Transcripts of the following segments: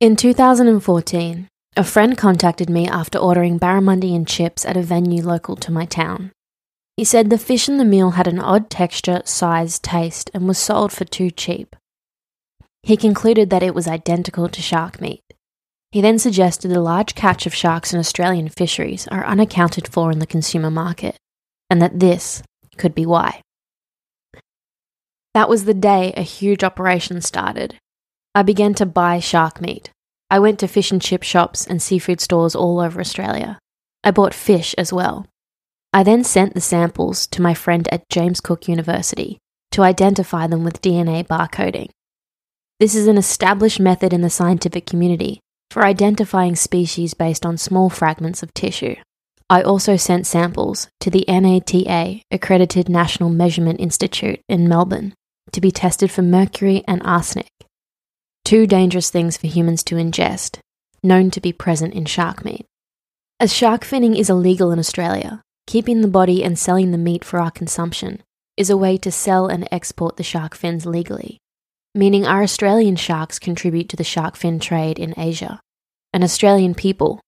In 2014, a friend contacted me after ordering barramundi and chips at a venue local to my town. He said the fish in the meal had an odd texture, size, taste, and was sold for too cheap. He concluded that it was identical to shark meat. He then suggested the large catch of sharks in Australian fisheries are unaccounted for in the consumer market, and that this could be why. That was the day a huge operation started, I began to buy shark meat. I went to fish and chip shops and seafood stores all over Australia. I bought fish as well. I then sent the samples to my friend at James Cook University to identify them with DNA barcoding. This is an established method in the scientific community for identifying species based on small fragments of tissue. I also sent samples to the NATA accredited National Measurement Institute in Melbourne to be tested for mercury and arsenic two dangerous things for humans to ingest, known to be present in shark meat. As shark finning is illegal in Australia, keeping the body and selling the meat for our consumption is a way to sell and export the shark fins legally, meaning our Australian sharks contribute to the shark fin trade in Asia, and Australian people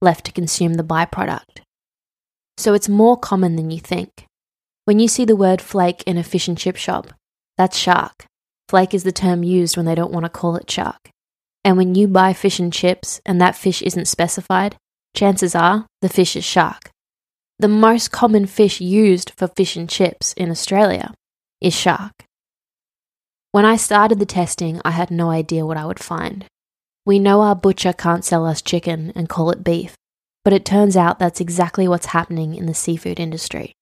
left to consume the byproduct. So it's more common than you think. When you see the word flake in a fish and chip shop, that's shark. Flake is the term used when they don't want to call it shark. And when you buy fish and chips and that fish isn't specified, chances are the fish is shark. The most common fish used for fish and chips in Australia is shark. When I started the testing, I had no idea what I would find. We know our butcher can't sell us chicken and call it beef, but it turns out that's exactly what's happening in the seafood industry.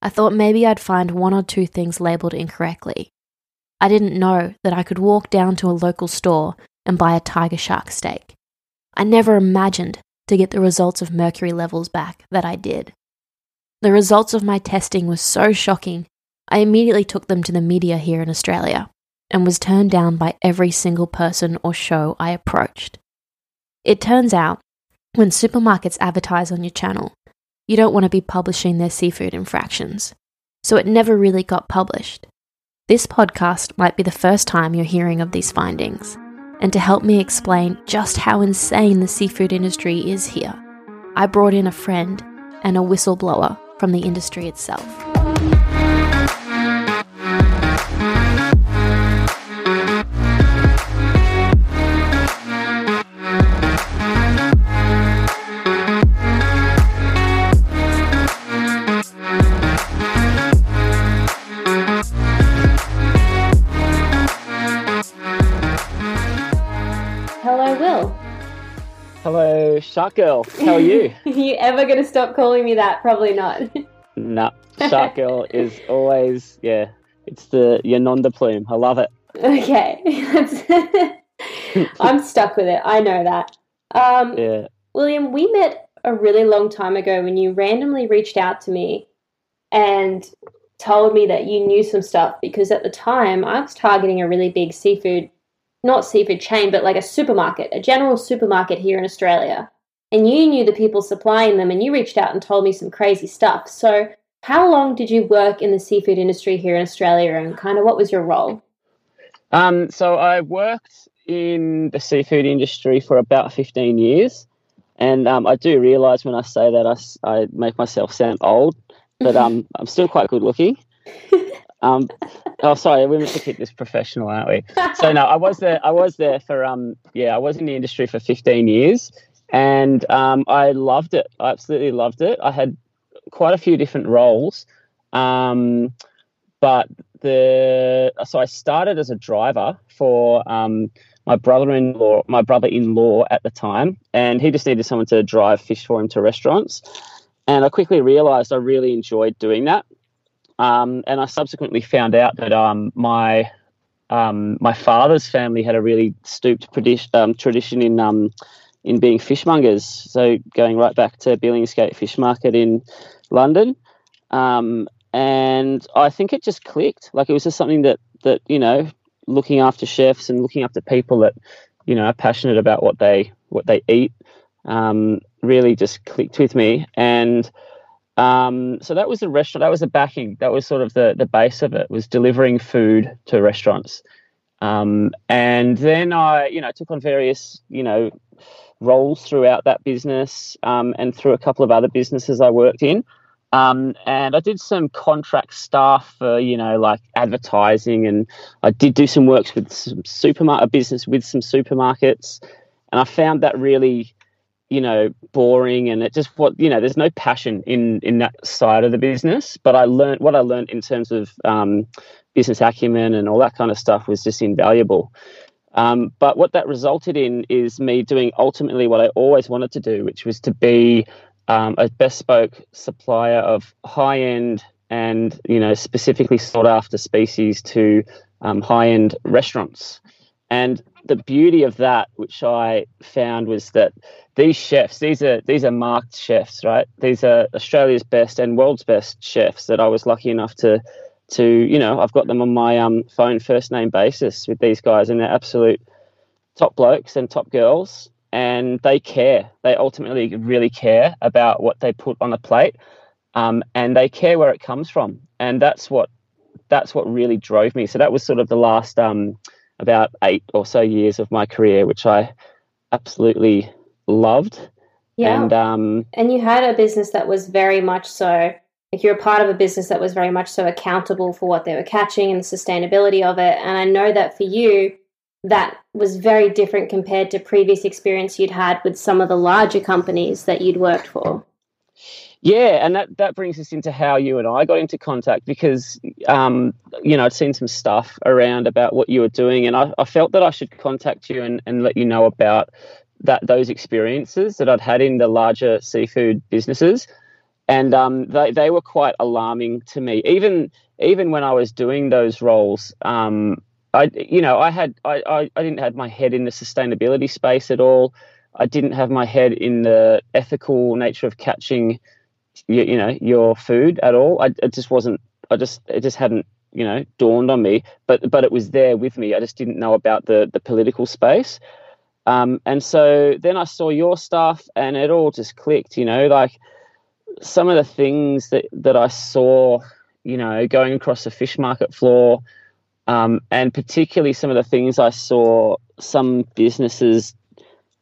I thought maybe I'd find one or two things labelled incorrectly, I didn't know that I could walk down to a local store and buy a tiger shark steak. I never imagined to get the results of mercury levels back that I did. The results of my testing were so shocking, I immediately took them to the media here in Australia and was turned down by every single person or show I approached. It turns out, when supermarkets advertise on your channel, you don't want to be publishing their seafood infractions, so it never really got published. This podcast might be the first time you're hearing of these findings. And to help me explain just how insane the seafood industry is here, I brought in a friend and a whistleblower from the industry itself. Shark Girl. How are you? are you ever going to stop calling me that? Probably not. nah, Shark Girl is always yeah. It's the Yononda plume. I love it. Okay, I'm stuck with it. I know that. Um, yeah. William, we met a really long time ago when you randomly reached out to me and told me that you knew some stuff because at the time I was targeting a really big seafood not seafood chain, but like a supermarket, a general supermarket here in Australia. And you knew the people supplying them and you reached out and told me some crazy stuff. So, how long did you work in the seafood industry here in Australia and kind of what was your role? Um, so, I worked in the seafood industry for about 15 years. And um, I do realise when I say that I, I make myself sound old, but um, I'm still quite good looking. Um, oh, sorry, we must keep this professional, aren't we? So no, I was there. I was there for um, yeah, I was in the industry for 15 years, and um, I loved it. I absolutely loved it. I had quite a few different roles, um, but the so I started as a driver for um, my brother-in-law, my brother-in-law at the time, and he just needed someone to drive fish for him to restaurants. And I quickly realised I really enjoyed doing that. Um, and I subsequently found out that um, my um, my father's family had a really stooped um, tradition in um, in being fishmongers. So going right back to Billingsgate Fish Market in London, um, and I think it just clicked. Like it was just something that that you know, looking after chefs and looking after people that you know are passionate about what they what they eat, really just clicked with me and. Um, so that was the restaurant. That was the backing. That was sort of the the base of it. Was delivering food to restaurants. Um, and then I, you know, took on various, you know, roles throughout that business um, and through a couple of other businesses I worked in. Um, and I did some contract stuff for, you know, like advertising, and I did do some works with some supermarket business with some supermarkets, and I found that really, you know, boring, and it just what you know, there's no passion in in that side of the business. But I learned what I learned in terms of um, business acumen and all that kind of stuff was just invaluable. Um, but what that resulted in is me doing ultimately what I always wanted to do, which was to be um, a bespoke supplier of high end and you know specifically sought after species to um, high end restaurants. And the beauty of that, which I found, was that these chefs, these are these are marked chefs, right? These are Australia's best and world's best chefs that I was lucky enough to to you know I've got them on my um, phone first name basis with these guys, and they're absolute top blokes and top girls, and they care. They ultimately really care about what they put on a plate, um, and they care where it comes from, and that's what that's what really drove me. So that was sort of the last um, about eight or so years of my career, which I absolutely loved. Yeah. And um, and you had a business that was very much so like you're a part of a business that was very much so accountable for what they were catching and the sustainability of it. And I know that for you, that was very different compared to previous experience you'd had with some of the larger companies that you'd worked for. Yeah, and that, that brings us into how you and I got into contact because, um, you know, I'd seen some stuff around about what you were doing, and I, I felt that I should contact you and, and let you know about that those experiences that I'd had in the larger seafood businesses and um, they they were quite alarming to me. Even even when I was doing those roles, um, I you know I had I, I, I didn't have my head in the sustainability space at all. I didn't have my head in the ethical nature of catching, you, you know, your food at all. I it just wasn't. I just it just hadn't you know dawned on me. But but it was there with me. I just didn't know about the the political space. Um, and so then I saw your stuff, and it all just clicked. You know, like some of the things that, that I saw, you know, going across the fish market floor, um, and particularly some of the things I saw some businesses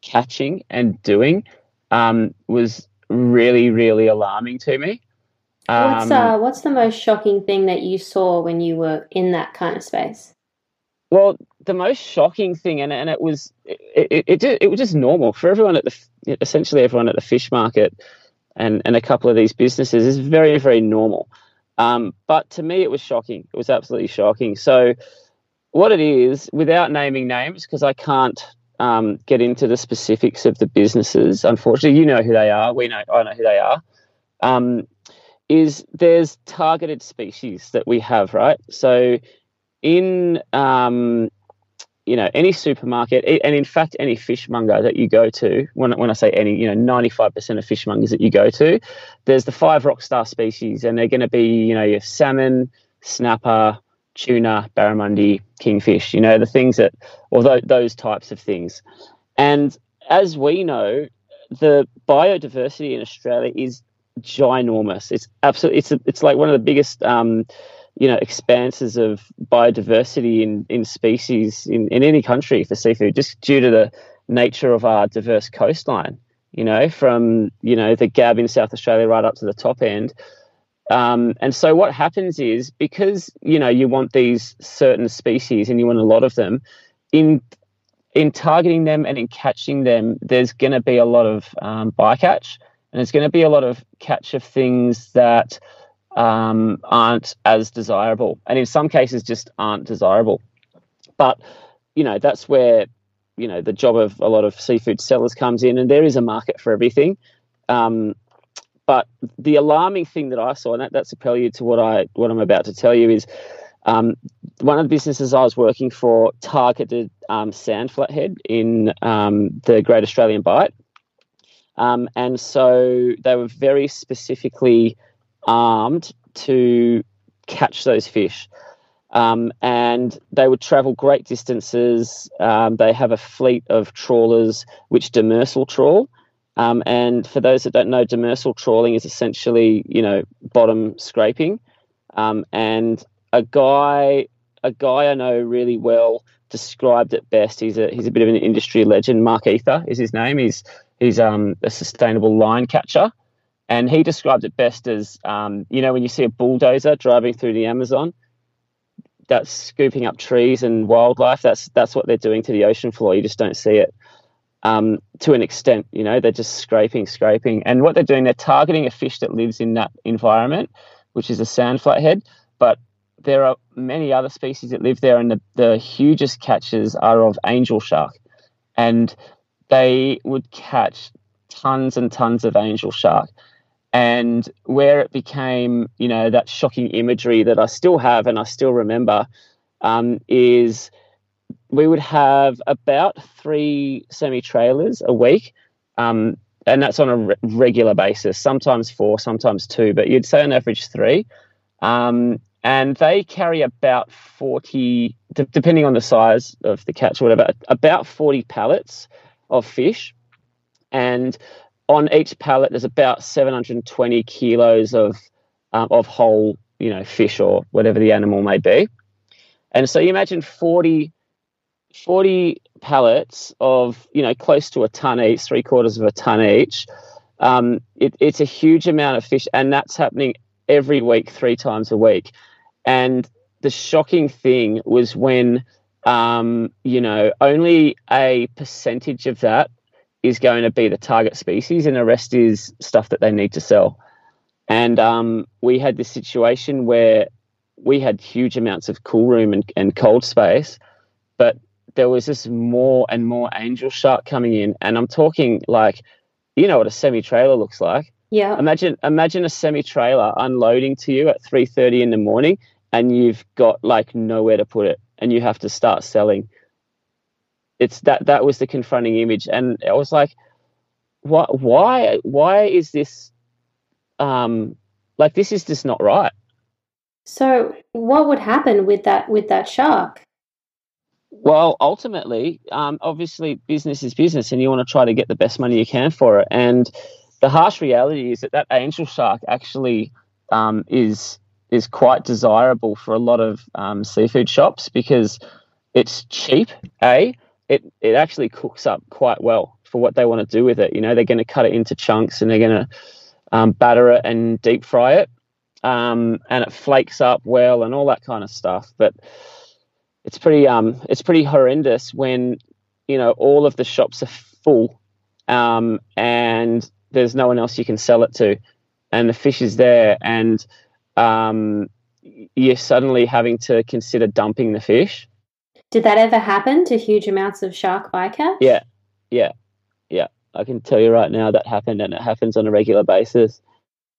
catching and doing um, was really, really alarming to me. Um, what's uh, what's the most shocking thing that you saw when you were in that kind of space? Well, the most shocking thing, and, and it was it, it, it, it was just normal for everyone at the essentially everyone at the fish market and, and a couple of these businesses is very, very normal. Um, but to me, it was shocking. It was absolutely shocking. So, what it is, without naming names, because I can't um, get into the specifics of the businesses, unfortunately, you know who they are. We know, I know who they are. Um, is there's targeted species that we have, right? So, in um, you know any supermarket and in fact any fishmonger that you go to when, when i say any you know 95% of fishmongers that you go to there's the five rockstar species and they're going to be you know your salmon snapper tuna barramundi kingfish you know the things that or th- those types of things. And as we know the biodiversity in australia is ginormous. It's absolutely it's a, it's like one of the biggest um, you know expanses of biodiversity in in species in, in any country for seafood just due to the nature of our diverse coastline you know from you know the gab in south australia right up to the top end um, and so what happens is because you know you want these certain species and you want a lot of them in in targeting them and in catching them there's going to be a lot of um, bycatch and there's going to be a lot of catch of things that um, aren't as desirable, and in some cases just aren't desirable. But you know that's where you know the job of a lot of seafood sellers comes in, and there is a market for everything. Um, but the alarming thing that I saw, and that, that's a prelude to what I what I'm about to tell you, is um, one of the businesses I was working for targeted um, sand flathead in um, the Great Australian Bight, um, and so they were very specifically armed to catch those fish. Um, and they would travel great distances. Um, they have a fleet of trawlers which demersal trawl. Um, and for those that don't know, demersal trawling is essentially, you know, bottom scraping. Um, and a guy, a guy I know really well described it best. He's a he's a bit of an industry legend. Mark Ether is his name. He's he's um, a sustainable line catcher, and he described it best as um, you know when you see a bulldozer driving through the Amazon, that's scooping up trees and wildlife. That's that's what they're doing to the ocean floor. You just don't see it um, to an extent. You know, they're just scraping, scraping, and what they're doing, they're targeting a fish that lives in that environment, which is a sand flathead. But there are many other species that live there, and the, the hugest catches are of angel shark, and they would catch tons and tons of angel shark. And where it became, you know, that shocking imagery that I still have and I still remember um, is we would have about three semi trailers a week. Um, and that's on a re- regular basis, sometimes four, sometimes two, but you'd say on average three. Um, and they carry about 40, d- depending on the size of the catch or whatever, about 40 pallets of fish. And on each pallet, there's about 720 kilos of, um, of whole, you know, fish or whatever the animal may be. And so you imagine 40, 40 pallets of, you know, close to a ton each, three quarters of a ton each. Um, it, it's a huge amount of fish, and that's happening every week, three times a week. And the shocking thing was when, um, you know, only a percentage of that is going to be the target species, and the rest is stuff that they need to sell. And um, we had this situation where we had huge amounts of cool room and, and cold space, but there was just more and more angel shark coming in. And I'm talking like, you know what a semi trailer looks like. Yeah. Imagine imagine a semi trailer unloading to you at three thirty in the morning, and you've got like nowhere to put it, and you have to start selling. It's that that was the confronting image, and I was like, what? Why? Why is this? Um, like this is just not right. So, what would happen with that with that shark? Well, ultimately, um, obviously, business is business, and you want to try to get the best money you can for it. And the harsh reality is that that angel shark actually um, is is quite desirable for a lot of um, seafood shops because it's cheap. A, it it actually cooks up quite well for what they want to do with it. You know, they're going to cut it into chunks and they're going to um, batter it and deep fry it, um, and it flakes up well and all that kind of stuff. But it's pretty um it's pretty horrendous when you know all of the shops are full um, and there's no one else you can sell it to, and the fish is there, and um, you're suddenly having to consider dumping the fish. Did that ever happen to huge amounts of shark bycatch? Yeah, yeah, yeah. I can tell you right now that happened, and it happens on a regular basis.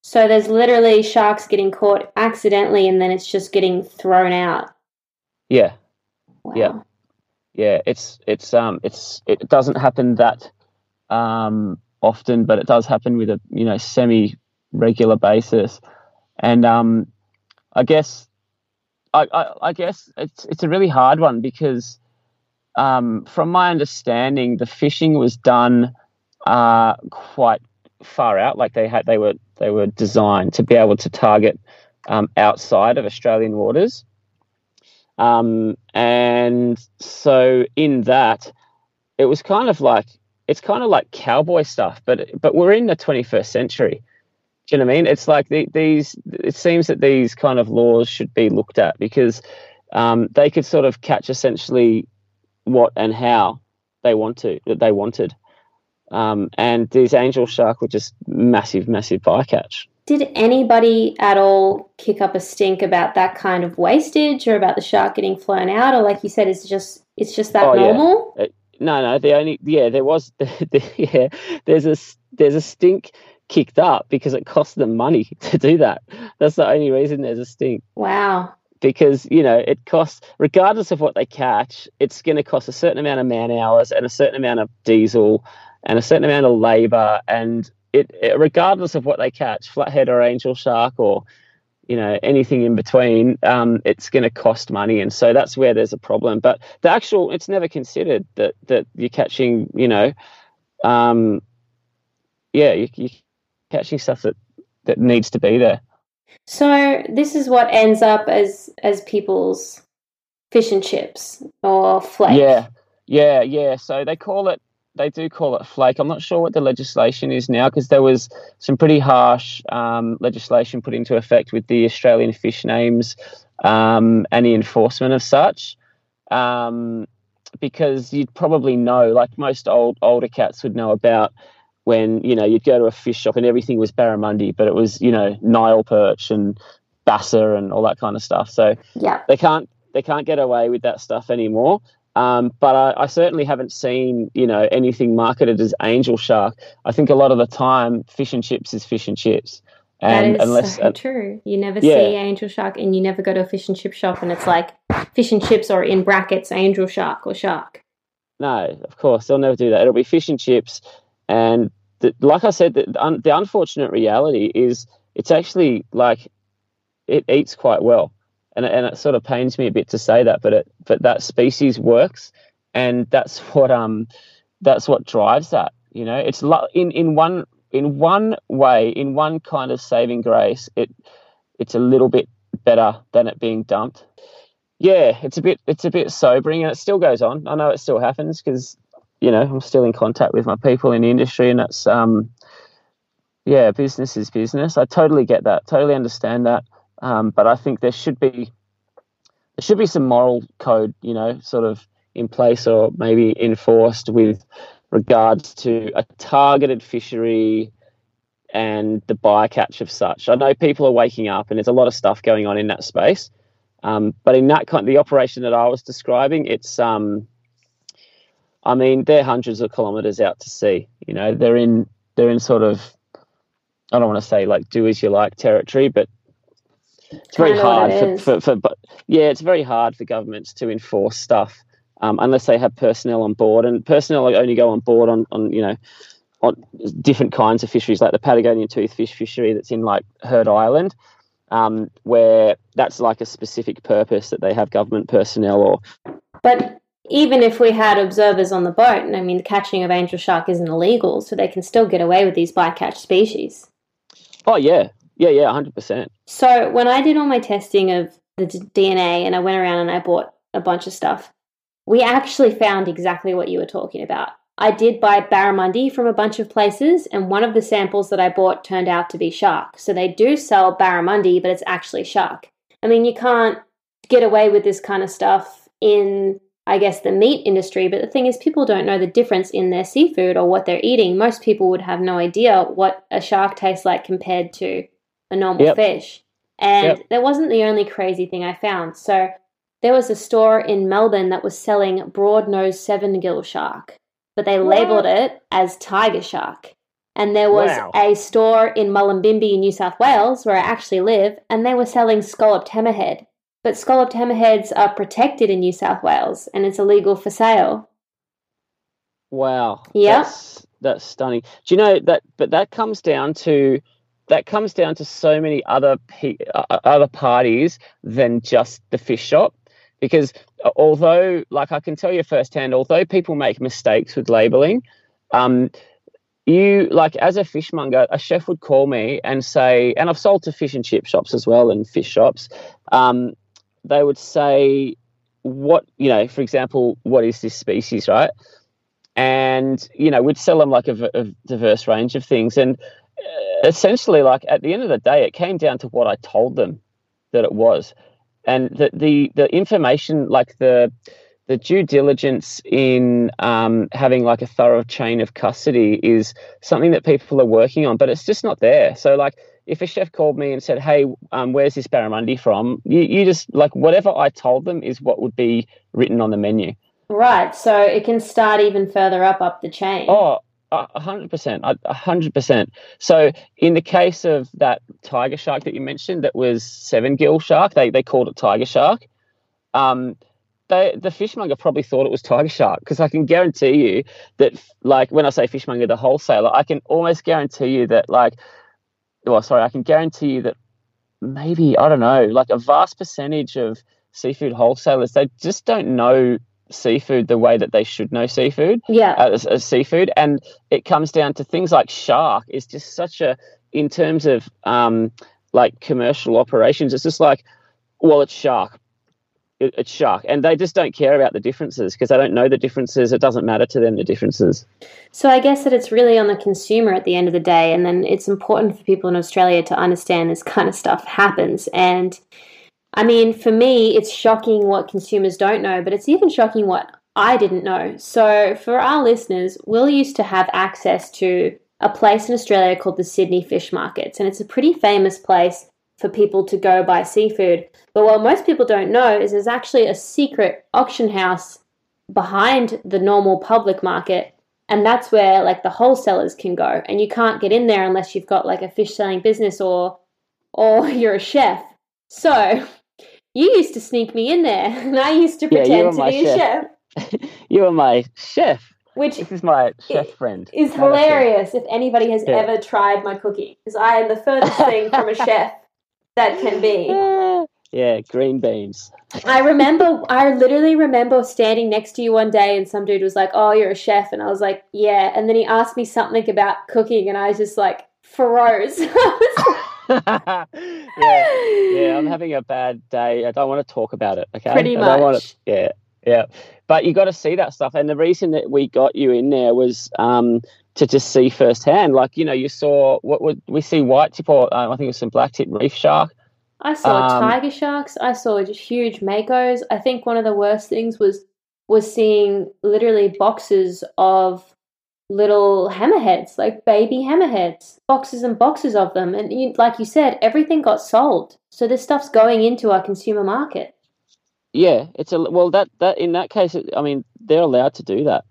So there's literally sharks getting caught accidentally, and then it's just getting thrown out. Yeah, Wow. Yeah. yeah. It's it's um it's it doesn't happen that um often, but it does happen with a you know semi regular basis, and um I guess I, I I guess it's it's a really hard one because um from my understanding the fishing was done uh quite far out like they had they were they were designed to be able to target um, outside of Australian waters. Um, and so in that, it was kind of like it's kind of like cowboy stuff, but but we're in the 21st century. Do you know what I mean? It's like the, these. It seems that these kind of laws should be looked at because um, they could sort of catch essentially what and how they want to that they wanted. Um, and these angel shark were just massive, massive bycatch. Did anybody at all kick up a stink about that kind of wastage, or about the shark getting flown out, or like you said, it's just it's just that Oh, yeah. normal? Uh, no, no. The only yeah, there was the, the, yeah. There's a there's a stink kicked up because it cost them money to do that. That's the only reason there's a stink Wow. because you know it costs regardless of what they catch, it's going to cost a certain amount of man hours and a certain amount of diesel and a certain amount of labor and it, it regardless of what they catch, flathead or angel shark or you know anything in between um, it's going to cost money and so that's where there's a problem but the actual it's never considered that that you're catching you know um, yeah you, you're catching stuff that that needs to be there So this is what ends up as as people's fish and chips or flake. Yeah, yeah, yeah. So they call it, they do call it flake. I'm not sure what the legislation is now because there was some pretty harsh um, legislation put into effect with the Australian fish names um, and the enforcement of such. Um, because you'd probably know, like most old older cats would know about when you know you'd go to a fish shop and everything was barramundi, but it was you know Nile perch and basa and all that kind of stuff. So yeah, they can't they can't get away with that stuff anymore. Um, but I, I, certainly haven't seen you know anything marketed as angel shark. I think a lot of the time, fish and chips is fish and chips. And that is unless, so uh, true. You never yeah. see angel shark, and you never go to a fish and chip shop, and it's like fish and chips or in brackets angel shark or shark. No, of course they'll never do that. It'll be fish and chips, and the, like I said, the, un, the unfortunate reality is it's actually like it eats quite well, and and it sort of pains me a bit to say that, but it but that species works, and that's what um that's what drives that. You know, it's in in one in one way, in one kind of saving grace, it it's a little bit better than it being dumped. Yeah, it's a bit it's a bit sobering, and it still goes on. I know it still happens because you know I'm still in contact with my people in the industry, and it's um yeah, business is business. I totally get that, totally understand that, um, but I think there should be there should be some moral code, you know, sort of in place or maybe enforced with regards to a targeted fishery and the bycatch of such. I know people are waking up and there's a lot of stuff going on in that space. Um, but in that kind, the operation that I was describing, it's, um, I mean, they're hundreds of kilometres out to sea. You know, they're in, they're in sort of, I don't want to say like do as you like territory, but it's very hard it for, for, for, but yeah, it's very hard for governments to enforce stuff um, unless they have personnel on board. And personnel only go on board on, on you know, on different kinds of fisheries, like the Patagonian toothfish fishery that's in like Heard Island, um, where that's like a specific purpose that they have government personnel or. But even if we had observers on the boat, and I mean, the catching of angel shark isn't illegal, so they can still get away with these bycatch species. Oh yeah, yeah, yeah, hundred percent. So when I did all my testing of the DNA, and I went around and I bought a bunch of stuff, we actually found exactly what you were talking about. I did buy barramundi from a bunch of places, and one of the samples that I bought turned out to be shark. So they do sell barramundi, but it's actually shark. I mean, you can't get away with this kind of stuff in, I guess, the meat industry, but the thing is, people don't know the difference in their seafood or what they're eating. Most people would have no idea what a shark tastes like compared to a normal yep. fish. And yep. that wasn't the only crazy thing I found. So there was a store in Melbourne that was selling broad nosed seven gill shark, but they what? labeled it as tiger shark. And there was wow. a store in Mullumbimby, New South Wales, where I actually live, and they were selling scalloped hammerhead. But scalloped hammerheads are protected in New South Wales and it's illegal for sale. Wow. Yeah. That's, that's stunning. Do you know that? But that comes down to that comes down to so many other uh, other parties than just the fish shop. Because uh, although like i can tell you firsthand although people make mistakes with labeling um, you like as a fishmonger a chef would call me and say and i've sold to fish and chip shops as well and fish shops um, they would say what you know for example what is this species? Right? And you know we'd sell them like a, a diverse range of things. And essentially like at the end of the day it came down to what i told them that it was and the the, the information like the the due diligence in um, having like a thorough chain of custody is something that people are working on, but it's just not there. So like if a chef called me and said, "Hey, um, where's this barramundi from?" You, you just like whatever I told them is what would be written on the menu. Right. So it can start even further up up the chain. Oh, hundred percent, hundred percent. So in the case of that tiger shark that you mentioned, that was seven gill shark. They they called it tiger shark. Um, they, the fishmonger probably thought it was tiger shark because I can guarantee you that, like when I say fishmonger, the wholesaler, I can almost guarantee you that, like, well, sorry, I can guarantee you that maybe I don't know, like a vast percentage of seafood wholesalers, they just don't know seafood the way that they should know seafood. Yeah. As, as seafood, and it comes down to things like shark is just such a in terms of um, like commercial operations. It's just like, well, it's shark. it, it's shark, and they just don't care about the differences because they don't know the differences. It doesn't matter to them the differences. So I guess that it's really on the consumer at the end of the day, and then it's important for people in Australia to understand this kind of stuff happens. And I mean, for me, it's shocking what consumers don't know, but it's even shocking what I didn't know. So for our listeners, Will used to have access to a place in Australia called the Sydney Fish Markets, and it's a pretty famous place for people to go buy seafood. But what most people don't know is there's actually a secret auction house behind the normal public market and that's where like the wholesalers can go and you can't get in there unless you've got like a fish selling business or or you're a chef so you used to sneak me in there and i used to pretend yeah, to be chef. a chef you are my chef which this is my chef friend is hilarious if anybody has yeah. ever tried my cooking because i am the furthest thing from a chef that can be Yeah, green beans. I remember, I literally remember standing next to you one day and some dude was like, Oh, you're a chef. And I was like, Yeah. And then he asked me something about cooking and I was just like, froze. yeah, yeah, I'm having a bad day. I don't want to talk about it. Okay, pretty much. I don't want to, yeah, yeah. But you got to see that stuff, and the reason that we got you in there was um, to just see firsthand. Like you know, you saw what would we see white tip or uh, I think it was some black tip reef shark I saw um, tiger sharks. I saw just huge makos. I think one of the worst things was was seeing literally boxes of little hammerheads, like baby hammerheads, boxes and boxes of them. And you, like you said, everything got sold. So this stuff's going into our consumer market. Yeah, it's a well that that in that case, I mean, they're allowed to do that.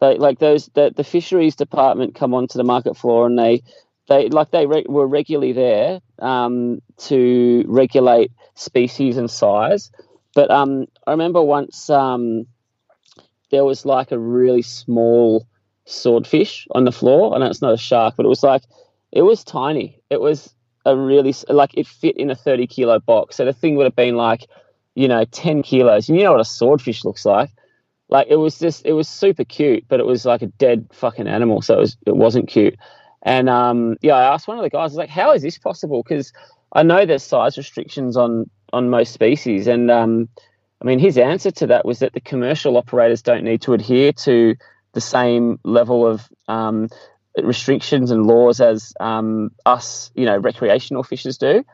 They like those the the fisheries department come onto the market floor and they they like they re- were regularly there um, to regulate species and size. But um, I remember once um, there was like a really small swordfish on the floor. I know it's not a shark, but it was like it was tiny. It was a really like it fit in a thirty kilo box. So the thing would have been like you know ten kilos. And you know what a swordfish looks like. Like it was just it was super cute, but it was like a dead fucking animal. So it was it wasn't cute. And um, yeah, I asked one of the guys, I was like, how is this possible? Because I know there's size restrictions on on most species, and um, I mean, his answer to that was that the commercial operators don't need to adhere to the same level of um, restrictions and laws as um, us, you know, recreational fishers do,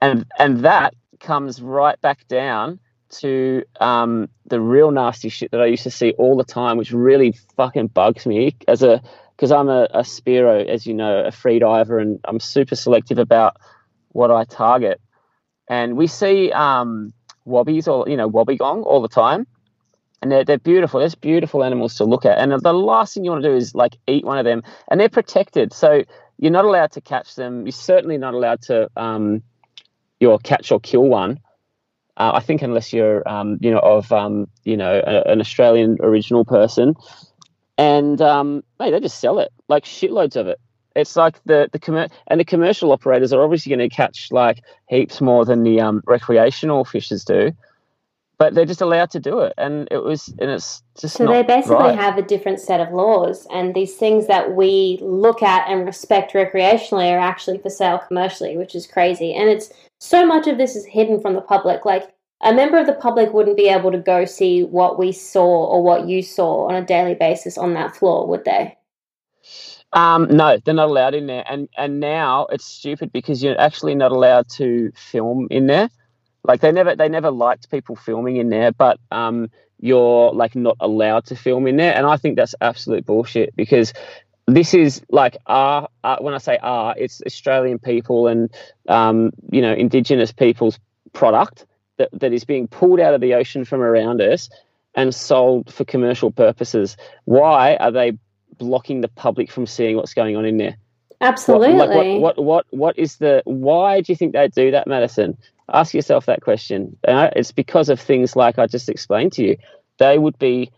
and and that comes right back down to um, the real nasty shit that I used to see all the time, which really fucking bugs me. As a because I'm a, a spearo, as you know, a free diver, and I'm super selective about what I target. And we see um, wobbies or you know wobbegong all the time, and they're they're beautiful. There's beautiful animals to look at, and the last thing you want to do is like eat one of them, and they're protected, so you're not allowed to catch them. You're certainly not allowed to um, your catch or kill one. Uh, I think unless you're um, you know of um, you know a, an Australian original person and um, mate, they just sell it like shitloads of it. It's like the the commer- and the commercial operators are obviously going to catch like heaps more than the um, recreational fishers do, but they're just allowed to do it, and it was and it's just so they basically right. have a different set of laws, and these things that we look at and respect recreationally are actually for sale commercially, which is crazy, and it's so much of this is hidden from the public, like a member of the public wouldn't be able to go see what we saw or what you saw on a daily basis on that floor, would they? Um, no, they're not allowed in there, and and now it's stupid because you're actually not allowed to film in there. Like they never they never liked people filming in there, but um, you're like not allowed to film in there, and I think that's absolute bullshit because this is like our, our when I say our, it's Australian people and um, you know Indigenous people's product that, that is being pulled out of the ocean from around us and sold for commercial purposes. Why are they blocking the public from seeing what's going on in there? Absolutely. What, what, what, what, what is the, why do you think they do that, Madison? Ask yourself that question. Uh, it's because of things like I just explained to you. They would be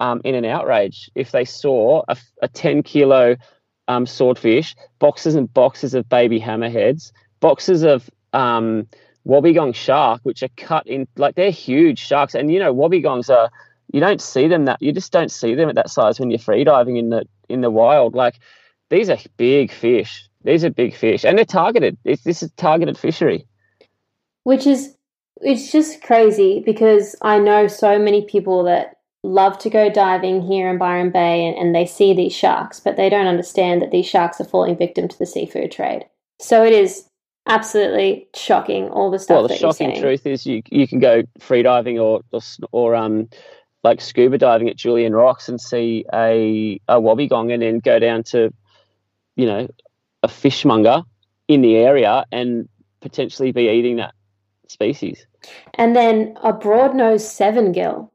um, in an outrage if they saw a, a 10 kilo um, swordfish, boxes and boxes of baby hammerheads, boxes of um, wobbegong shark, which are cut in like they're huge sharks, and you know wobbegongs are you don't see them that you just don't see them at that size when you're free diving in the in the wild. Like these are big fish. These are big fish, and they're targeted. It's, this is targeted fishery. Which is it's just crazy because I know so many people that love to go diving here in Byron Bay and, and they see these sharks, but they don't understand that these sharks are falling victim to the seafood trade. So it is absolutely shocking all the stuff. That they see. Well, the shocking truth is you you can go free diving or or, or um like scuba diving at Julian Rocks and see a a wobbegong and then go down to you know a fishmonger in the area and potentially be eating that species. And then a broad nosed seven gill.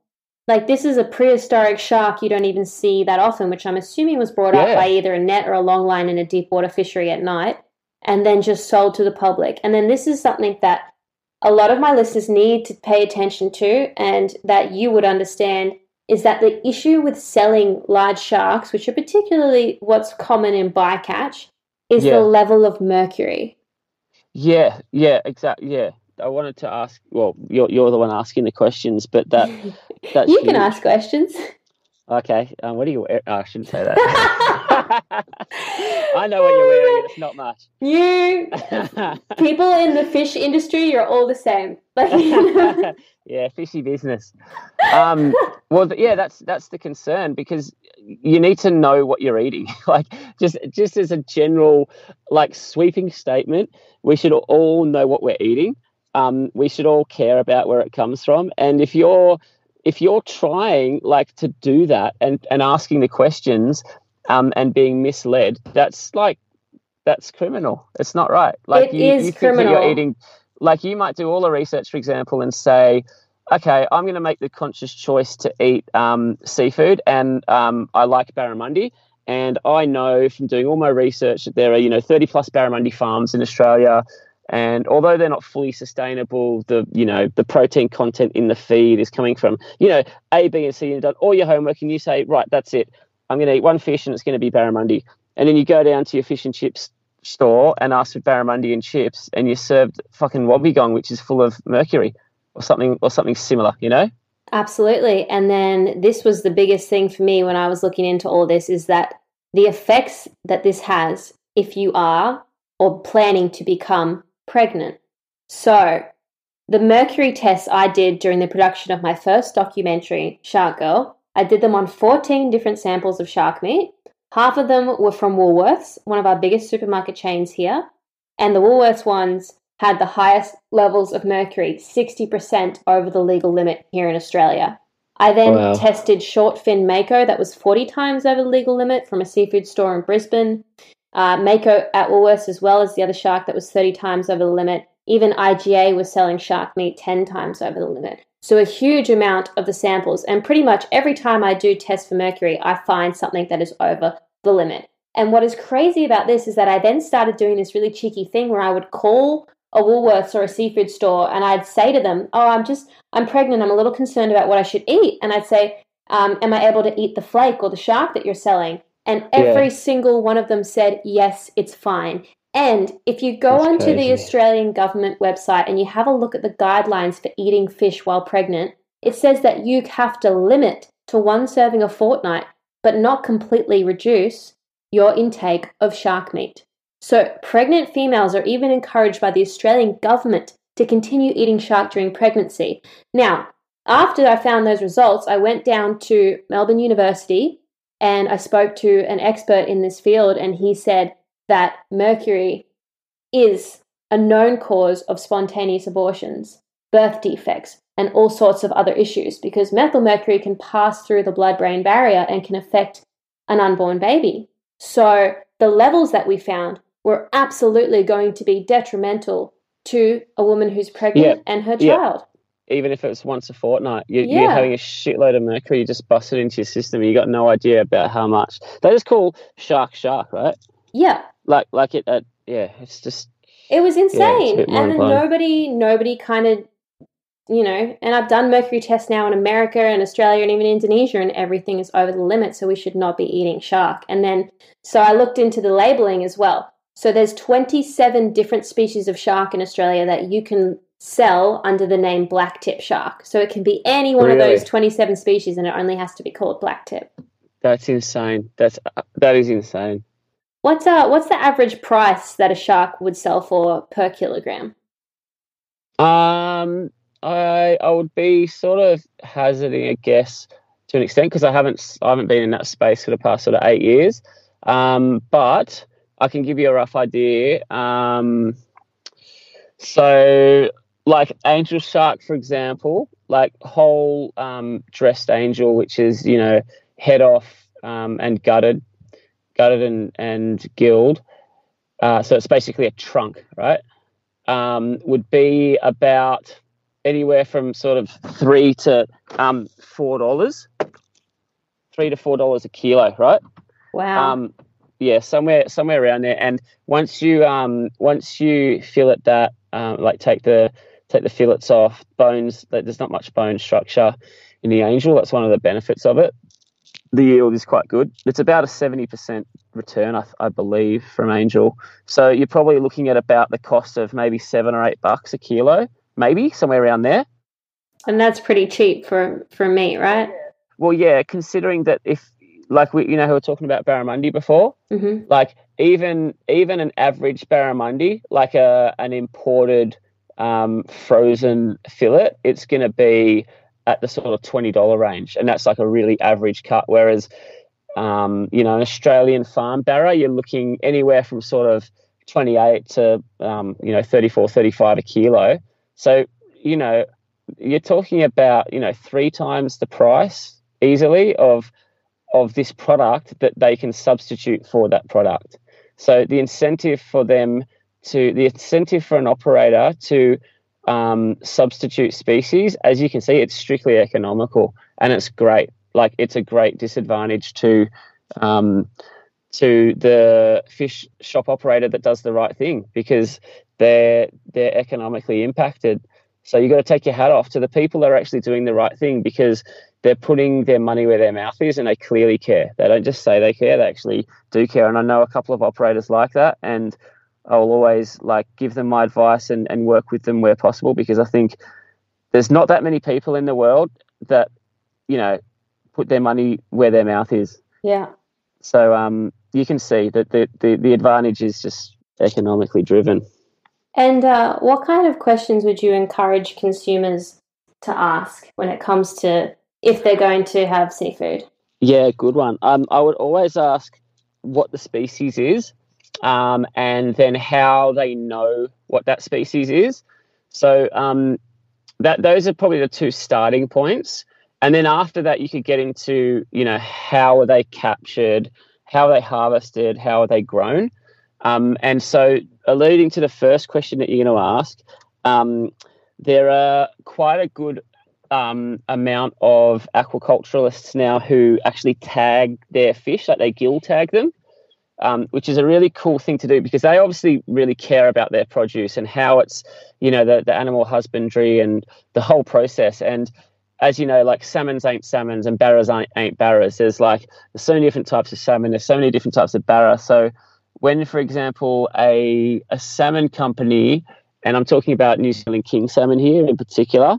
Like this is a prehistoric shark you don't even see that often, which I'm assuming was brought yeah. up by either a net or a long line in a deep water fishery at night and then just sold to the public. And then this is something that a lot of my listeners need to pay attention to and that you would understand is that the issue with selling large sharks, which are particularly what's common in bycatch, is yeah. the level of mercury. Yeah, yeah, exactly. Yeah. I wanted to ask. Well, you're you're the one asking the questions, but that that's you can ask questions. Okay. Um, what are you wear? Oh, I shouldn't say that. I know what you're wearing. It's not much. You people in the fish industry, you're all the same. yeah, fishy business. Um, well, yeah, that's that's the concern because you need to know what you're eating. like just just as a general, like sweeping statement, we should all know what we're eating. Um, we should all care about where it comes from, and if you're if you're trying like to do that and and asking the questions um, and being misled, that's like that's criminal. It's not right. Like it you, is you criminal. you're eating like you might do all the research, for example, and say, okay, I'm going to make the conscious choice to eat um, seafood, and um, I like barramundi. And I know from doing all my research that there are, you know, 30 plus barramundi farms in Australia. And although they're not fully sustainable, the you know the protein content in the feed is coming from you know A, B, and C. You've done all your homework, and you say, right, that's it. I'm going to eat one fish, and it's going to be barramundi. And then you go down to your fish and chips store and ask for barramundi and chips, and you're served fucking wobbegong, which is full of mercury or something or something similar. You know. Absolutely. And then this was the biggest thing for me when I was looking into all this is that the effects that this has if you are or planning to become pregnant. So, the mercury tests I did during the production of my first documentary, Shark Girl, I did them on 14 different samples of shark meat. Half of them were from Woolworths, one of our biggest supermarket chains here, and the Woolworths ones had the highest levels of mercury, 60% over the legal limit here in Australia. I then wow. tested short fin mako that was 40 times over the legal limit from a seafood store in Brisbane. Uh, Mako at Woolworths, as well as the other shark that was 30 times over the limit. Even IGA was selling shark meat 10 times over the limit. So, a huge amount of the samples. And pretty much every time I do test for mercury, I find something that is over the limit. And what is crazy about this is that I then started doing this really cheeky thing where I would call a Woolworths or a seafood store and I'd say to them, Oh, I'm just, I'm pregnant. I'm a little concerned about what I should eat. And I'd say, um, Am I able to eat the flake or the shark that you're selling? And every yeah. single one of them said, yes, it's fine. And if you go That's onto crazy. the Australian government website and you have a look at the guidelines for eating fish while pregnant, it says that you have to limit to one serving a fortnight, but not completely reduce your intake of shark meat. So, pregnant females are even encouraged by the Australian government to continue eating shark during pregnancy. Now, after I found those results, I went down to Melbourne University and I spoke to an expert in this field, and he said that mercury is a known cause of spontaneous abortions, birth defects, and all sorts of other issues because methyl mercury can pass through the blood brain barrier and can affect an unborn baby. So, the levels that we found were absolutely going to be detrimental to a woman who's pregnant yeah. and her child even if it's once a fortnight, you, yeah. you're having a shitload of mercury. You just bust it into your system, and you got no idea about how much. They just call shark shark, right? Yeah. Like like it. Uh, yeah, it's just. It was insane, yeah, and nobody nobody kind of. You know, and I've done mercury tests now in America and Australia and even Indonesia, and everything is over the limit. So we should not be eating shark. And then, so I looked into the labeling as well. So there's 27 different species of shark in Australia that you can sell under the name black tip shark. So it can be any one really? of those 27 species and it only has to be called black tip. That's insane. That's that is insane. What's uh what's the average price that a shark would sell for per kilogram? Um I I would be sort of hazarding a guess to an extent because I haven't I haven't been in that space for the past sort of eight years. Um, but I can give you a rough idea. Um, so, like angel shark, for example, like whole um, dressed angel, which is you know head off um, and gutted, gutted and and gilled. Uh, so it's basically a trunk, right? Um, would be about anywhere from sort of three to um, four dollars, three to four dollars a kilo, right? Wow. Um, yeah, somewhere somewhere around there. And once you um, once you fillet that, um, like take the take the fillets off, bones. There's not much bone structure in the angel. That's one of the benefits of it. The yield is quite good. It's about a seventy percent return, I, I believe, from angel. So you're probably looking at about the cost of maybe seven or eight bucks a kilo maybe somewhere around there. And that's pretty cheap for for meat, right? Well, yeah, considering that if like we you know who we were talking about barramundi before, mm-hmm. like even even an average barramundi, like a an imported um, frozen fillet, it's going to be at the sort of twenty dollar range, and that's like a really average cut. Whereas, um, you know, an Australian farm barra, you're looking anywhere from sort of twenty eight to um, you know 34, 35 a kilo. So, you know, you're talking about, you know, three times the price easily of of this product that they can substitute for that product. So the incentive for them to the incentive for an operator to um, substitute species, as you can see, it's strictly economical and it's great. Like it's a great disadvantage to um, to the fish shop operator that does the right thing because they're they're economically impacted. So you've got to take your hat off to the people that are actually doing the right thing because they're putting their money where their mouth is and they clearly care. They don't just say they care, they actually do care. And I know a couple of operators like that and I'll always like give them my advice and, and work with them where possible because I think there's not that many people in the world that, you know, put their money where their mouth is. Yeah. So um you can see that the, the, the advantage is just economically driven. And uh, what kind of questions would you encourage consumers to ask when it comes to if they're going to have seafood? Yeah, good one. Um, I would always ask what the species is um, and then how they know what that species is. So um, that those are probably the two starting points. And then after that, you could get into, you know, how are they captured, how are they harvested, how are they grown. Um, and so, alluding to the first question that you're going to ask, um, there are quite a good um, amount of aquaculturalists now who actually tag their fish, like they gill tag them, um, which is a really cool thing to do because they obviously really care about their produce and how it's, you know, the, the animal husbandry and the whole process. And as you know, like salmons ain't salmons and barras ain't, ain't barras. There's like there's so many different types of salmon. There's so many different types of barra. So when, for example, a a salmon company, and I'm talking about New Zealand king salmon here in particular,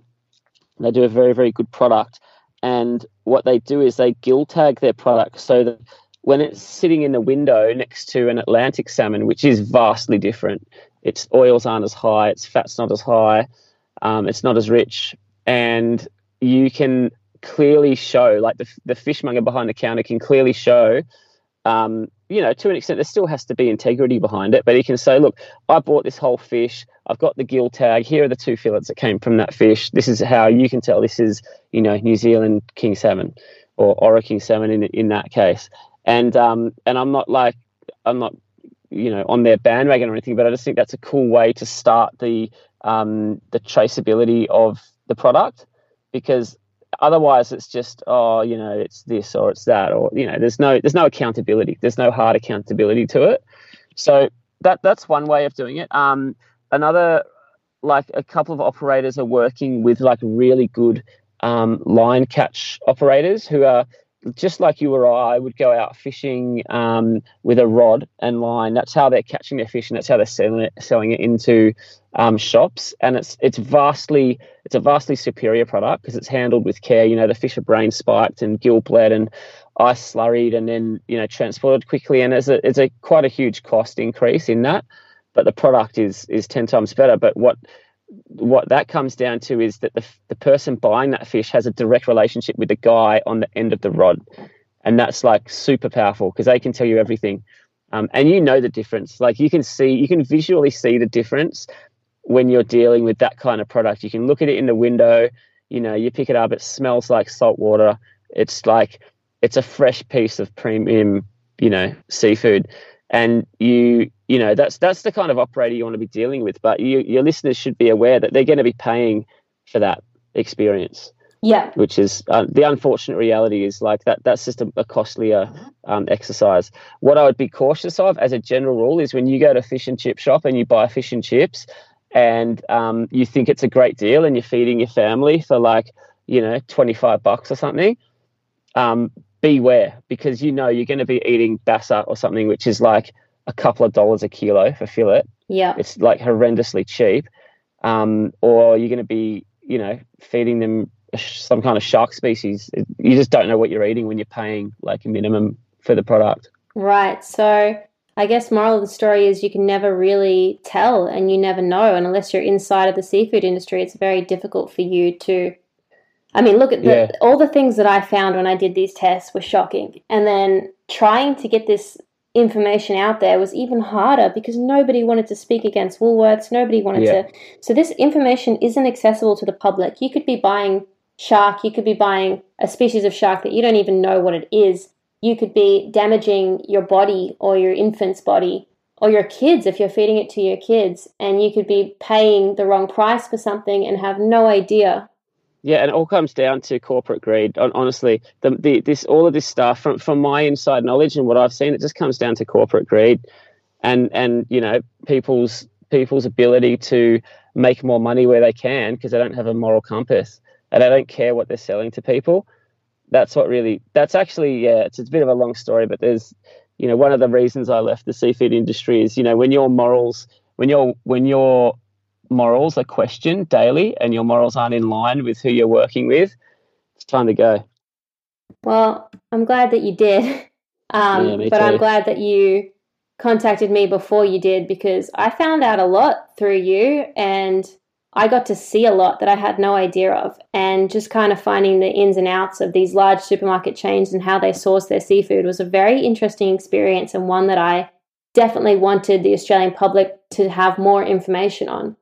they do a very very good product. And what they do is they gill tag their product so that when it's sitting in the window next to an Atlantic salmon, which is vastly different, its oils aren't as high, its fat's not as high, um, it's not as rich, and you can clearly show, like the, the fishmonger behind the counter can clearly show, um, you know, to an extent, there still has to be integrity behind it, but he can say, look, I bought this whole fish. I've got the gill tag. Here are the two fillets that came from that fish. This is how you can tell this is, you know, New Zealand king salmon or Ora king salmon in in that case. And um, and I'm not like I'm not, you know, on their bandwagon or anything, but I just think that's a cool way to start the um, the traceability of the product because otherwise it's just oh you know it's this or it's that or you know there's no there's no accountability. There's no hard accountability to it. So that that's one way of doing it. Um another like a couple of operators are working with like really good um, line catch operators who are just like you or I would go out fishing um, with a rod and line. That's how they're catching their fish, and that's how they're selling it, selling it into um, shops. And it's it's vastly it's a vastly superior product because it's handled with care. You know, the fish are brain spiked and gill bled and ice slurried, and then you know transported quickly. And it's a it's a quite a huge cost increase in that, but the product is is ten times better. But what what that comes down to is that the, the person buying that fish has a direct relationship with the guy on the end of the rod. And that's like super powerful because they can tell you everything. Um, and you know the difference. Like you can see, you can visually see the difference when you're dealing with that kind of product. You can look at it in the window, you know, you pick it up, it smells like salt water. It's like, it's a fresh piece of premium, you know, seafood. And you, you know, that's that's the kind of operator you want to be dealing with. But you, your listeners should be aware that they're going to be paying for that experience. Yeah. Which is uh, the unfortunate reality is like that. That's just a, a costlier um, exercise. What I would be cautious of, as a general rule, is when you go to a fish and chip shop and you buy fish and chips, and um, you think it's a great deal, and you're feeding your family for like you know twenty five bucks or something. Um, beware because you know you're going to be eating basa or something which is like a couple of dollars a kilo for fillet. Yeah. It's like horrendously cheap. Um, or you're going to be, you know, feeding them some kind of shark species. You just don't know what you're eating when you're paying like a minimum for the product. Right. So I guess moral of the story is you can never really tell and you never know. And unless you're inside of the seafood industry, it's very difficult for you to. I mean, look at the, yeah. all the things that I found when I did these tests were shocking. And then trying to get this information out there was even harder because nobody wanted to speak against Woolworths. Nobody wanted yeah. to. So this information isn't accessible to the public. You could be buying shark, you could be buying a species of shark that you don't even know what it is. You could be damaging your body or your infant's body or your kids if you're feeding it to your kids, and you could be paying the wrong price for something and have no idea yeah, and it all comes down to corporate greed. Honestly, the, the, this all of this stuff from from my inside knowledge and what I've seen, it just comes down to corporate greed, and and you know people's people's ability to make more money where they can because they don't have a moral compass and they don't care what they're selling to people. That's what really. That's actually yeah. It's, it's a bit of a long story, but there's you know one of the reasons I left the seafood industry is you know when your morals when you're when you're morals are questioned daily and your morals aren't in line with who you're working with, it's time to go. Well, I'm glad that you did. Um, yeah, but too. I'm glad that you contacted me before you did because I found out a lot through you and I got to see a lot that I had no idea of. And just kind of finding the ins and outs of these large supermarket chains and how they source their seafood was a very interesting experience and one that I definitely wanted the Australian public to have more information on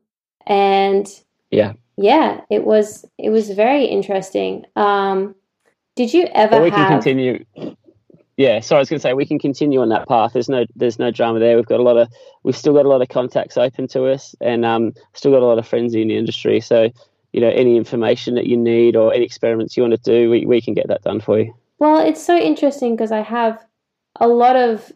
and yeah. yeah it was it was very interesting. Um did you ever well, we have... can continue. Yeah sorry i was going to say we can continue on that path. There's no there's no drama there. We've got a lot of we've still got a lot of contacts open to us and um still got a lot of friends in the industry. So you know any information that you need or any experiments you want to do we, we can get that done for you. Well it's so interesting because i have a lot of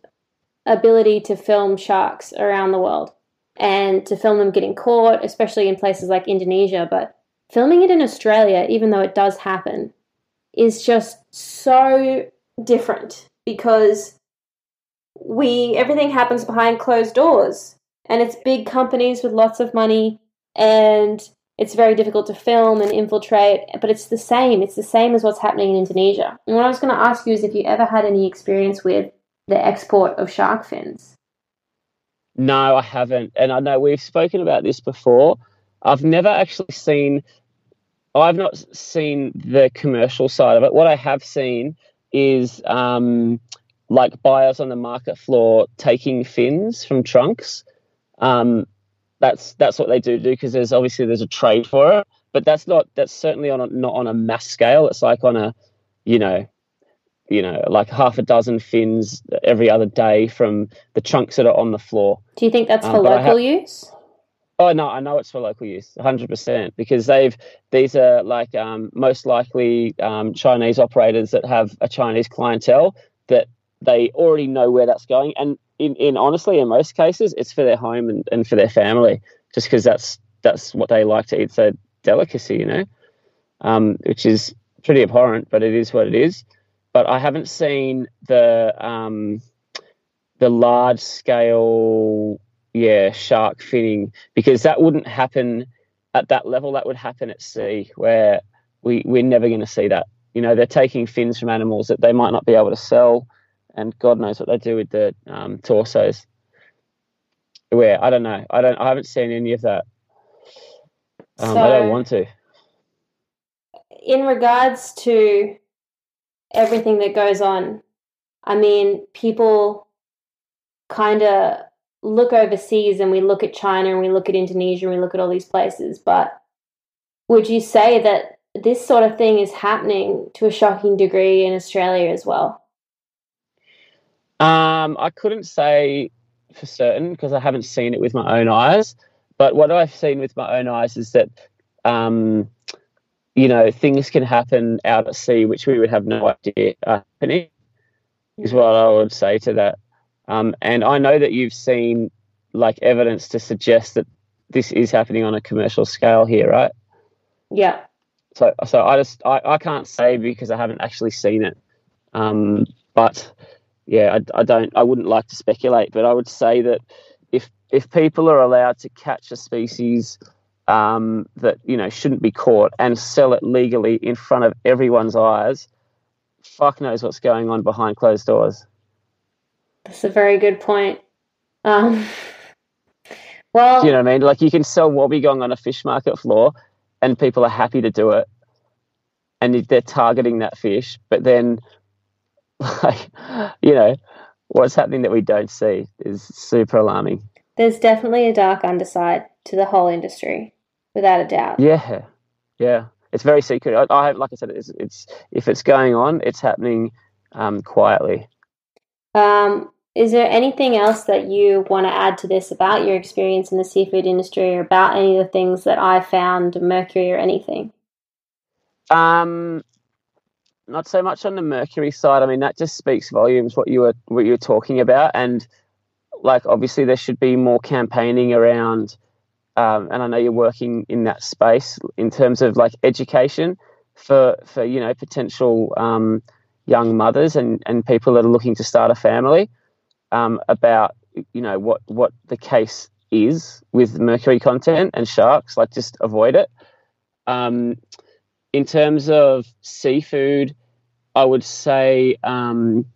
ability to film sharks around the world and to film them getting caught, especially in places like Indonesia. But filming it in Australia, even though it does happen, is just so different because we everything happens behind closed doors and it's big companies with lots of money and it's very difficult to film and infiltrate but it's the same. It's the same as what's happening in indonesia. And what i was going to ask you is if you ever had any experience with the export of shark fins no, I haven't. And I know we've spoken about this before. I've never actually seen, I've not seen the commercial side of it. What I have seen is um, like buyers on the market floor taking fins from trunks. Um, that's that's what they do do because there's obviously there's a trade for it, but that's not that's certainly on a, not on a mass scale. It's like on a you know you know, like half a dozen fins every other day from the chunks that are on the floor. Do you think that's um, for um, local use? Oh no, I know it's for local use, 100%, because they've these are like um, most likely um, Chinese operators that have a Chinese clientele that they already know where that's going, and in, in honestly, in most cases, it's for their home and, and for their family, just because that's that's what they like to eat. So delicacy, you know, um, which is pretty abhorrent, but it is what it is but I haven't seen the um, the large scale yeah shark finning because that wouldn't happen at that level. That would happen at sea where we we're never going to see that. You know, they're taking fins from animals that they might not be able to sell, and God knows what they do with the um, torsos. Where I don't know, I don't, I haven't seen any of that. Um, so, I don't want to. In regards to everything that goes on, I mean, people kind of look overseas and we look at China and we look at Indonesia and we look at all these places, but would you say that this sort of thing is happening to a shocking degree in Australia as well? Um, I couldn't say for certain because I haven't seen it with my own eyes. But what I've seen with my own eyes is that, um, you know, things can happen out at sea which we would have no idea happening. Is what I would say to that. Um, and I know that you've seen like evidence to suggest that this is happening on a commercial scale here, right? Yeah. So, so I just I, I can't say because I haven't actually seen it. Um, but yeah, I, I don't I wouldn't like to speculate, but I would say that if if people are allowed to catch a species um, that you know shouldn't be caught and sell it legally in front of everyone's eyes, fuck knows what's going on behind closed doors. That's a very good point. Um, well, Do you know what I mean? Like you can sell wobbegong on a fish market floor, and people are happy to do it, and they're targeting that fish. But then, like, you know, what's happening that we don't see is super alarming. There's definitely a dark underside to the whole industry, without a doubt. Yeah, yeah, it's very secret. I, I like I said, it's, it's if it's going on, it's happening um, quietly. Um, is there anything else that you want to add to this about your experience in the seafood industry or about any of the things that I found, mercury or anything? Um, not so much on the mercury side. I mean, that just speaks volumes what you were what you were talking about, and like obviously there should be more campaigning around. Um, and I know you're working in that space in terms of like education for for you know potential um, young mothers and and people that are looking to start a family um, about you know what what the case is with mercury content and sharks. Like just avoid it. Um, in terms of seafood, I would say um,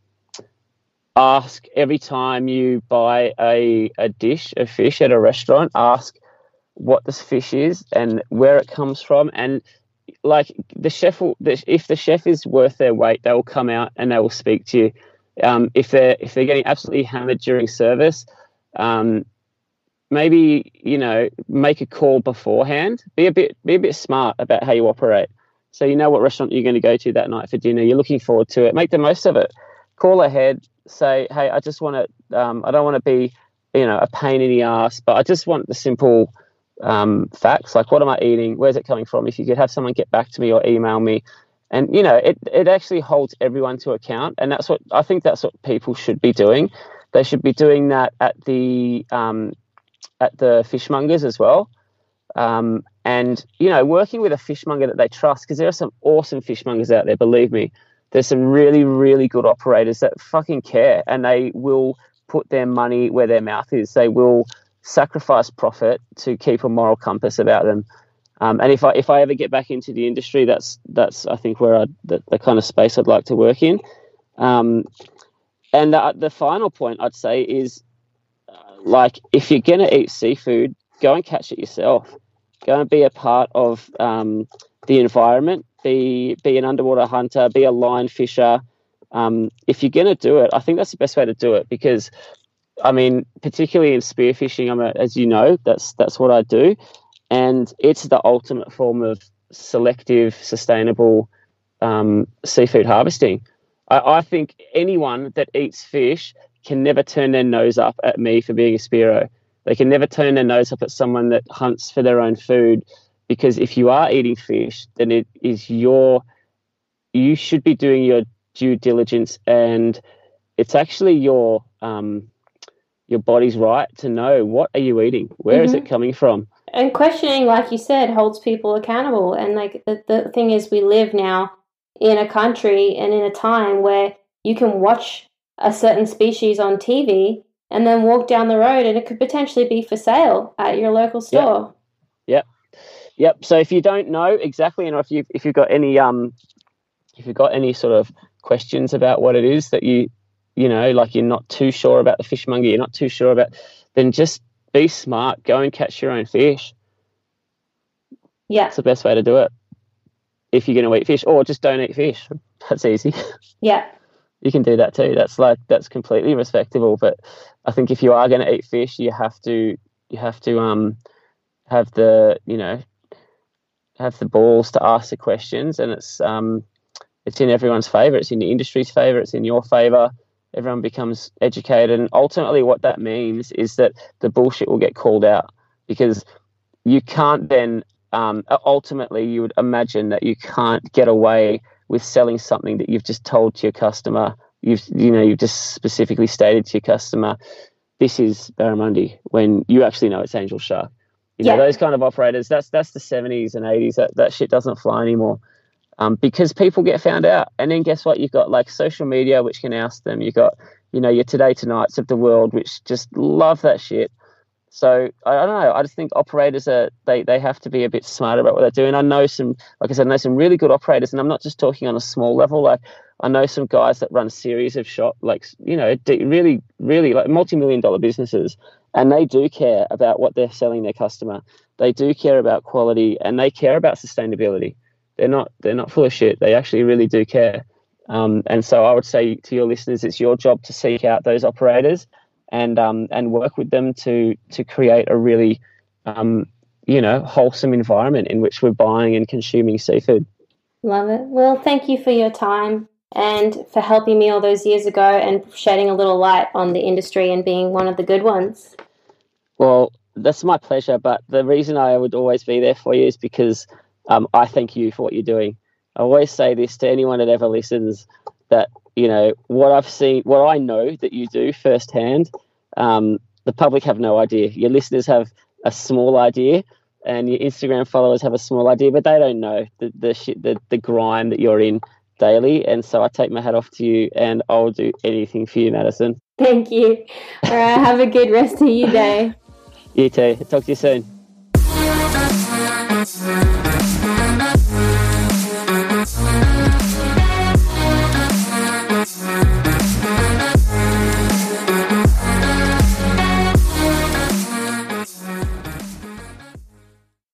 ask every time you buy a, a dish of fish at a restaurant, ask what this fish is and where it comes from. And like the chef will, if the chef is worth their weight, they will come out and they will speak to you um, if they're if they're getting absolutely hammered during service, um, maybe you know make a call beforehand. Be a bit be a bit smart about how you operate. So you know what restaurant you're going to go to that night for dinner. You're looking forward to it. Make the most of it. Call ahead. Say, hey, I just want to. Um, I don't want to be, you know, a pain in the ass, but I just want the simple um, facts. Like, what am I eating? Where's it coming from? If you could have someone get back to me or email me, and you know it, it actually holds everyone to account and that's what i think that's what people should be doing they should be doing that at the um, at the fishmongers as well um, and you know working with a fishmonger that they trust because there are some awesome fishmongers out there believe me there's some really really good operators that fucking care and they will put their money where their mouth is they will sacrifice profit to keep a moral compass about them um, and if I if I ever get back into the industry, that's that's I think where I the, the kind of space I'd like to work in. Um, and the, the final point I'd say is, uh, like, if you're gonna eat seafood, go and catch it yourself. Go and be a part of um, the environment. Be be an underwater hunter. Be a line fisher. Um, if you're gonna do it, I think that's the best way to do it because, I mean, particularly in spearfishing, I'm a, as you know, that's that's what I do and it's the ultimate form of selective, sustainable um, seafood harvesting. I, I, think anyone that eats fish can never turn their nose up at me for being a Spearo. They can never turn their nose up at someone that hunts for their own food, because if you are eating fish, then it is your you should be doing your due diligence, and it's actually your um, your body's right to know what are you eating, Where mm-hmm. is it coming from and questioning, like you said, holds people accountable. And like the, the thing is, we live now in a country and in a time where you can watch a certain species on TV and then walk down the road and it could potentially be for sale at your local store. Yep. Yep. yep. So if you don't know exactly, and if you if you've got any um if you've got any sort of questions about what it is that you you know like you're not too sure about the fishmonger, you're not too sure about, then just be smart. Go and catch your own fish. Yeah. That's the best way to do it. If you're going to eat fish, or just don't eat fish. That's easy. Yeah. you can do that too. That's like that's completely respectable. But I think if you are going to eat fish, you have to you have to um have the you know have the balls to ask the questions, and it's um it's in everyone's favour. It's in the industry's favour. It's in your favour. Everyone becomes educated, and ultimately, what that means is that the bullshit will get called out because you can't then um, ultimately you would imagine that you can't get away with selling something that you've just told to your customer. You've you know you've just specifically stated to your customer this is barramundi when you actually know it's angel shark. You know Yeah. those kind of operators that's that's the 70s and 80s that, that shit doesn't fly anymore um, because people get found out and then guess what you've got like social media which can oust them you've got you know your today tonights of the world which just love that shit so I don't know. I just think operators are they, they have to be a bit smarter about what they're doing. I know some, like I said, I know some really good operators, and I'm not just talking on a small level. Like I know some guys that run series of shop, like you know, really, really like multi-million dollar businesses, and they do care about what they're selling their customer. They do care about quality, and they care about sustainability. They're not they're not full of shit. They actually really do care. Um, and so I would say to your listeners, it's your job to seek out those operators and um, and work with them to to create a really um, you know wholesome environment in which we're buying and consuming seafood. Love it. Well, thank you for your time and for helping me all those years ago and shedding a little light on the industry and being one of the good ones. Well, that's my pleasure. But the reason I would always be there for you is because um, I thank you for what you're doing. I always say this to anyone that ever listens that you know what I've seen, what I know that you do firsthand. Um, the public have no idea. Your listeners have a small idea, and your Instagram followers have a small idea, but they don't know the the shit, the, the grime that you're in daily. And so I take my hat off to you, and I'll do anything for you, Madison. Thank you. All right. Have a good rest of your day. You too. Talk to you soon.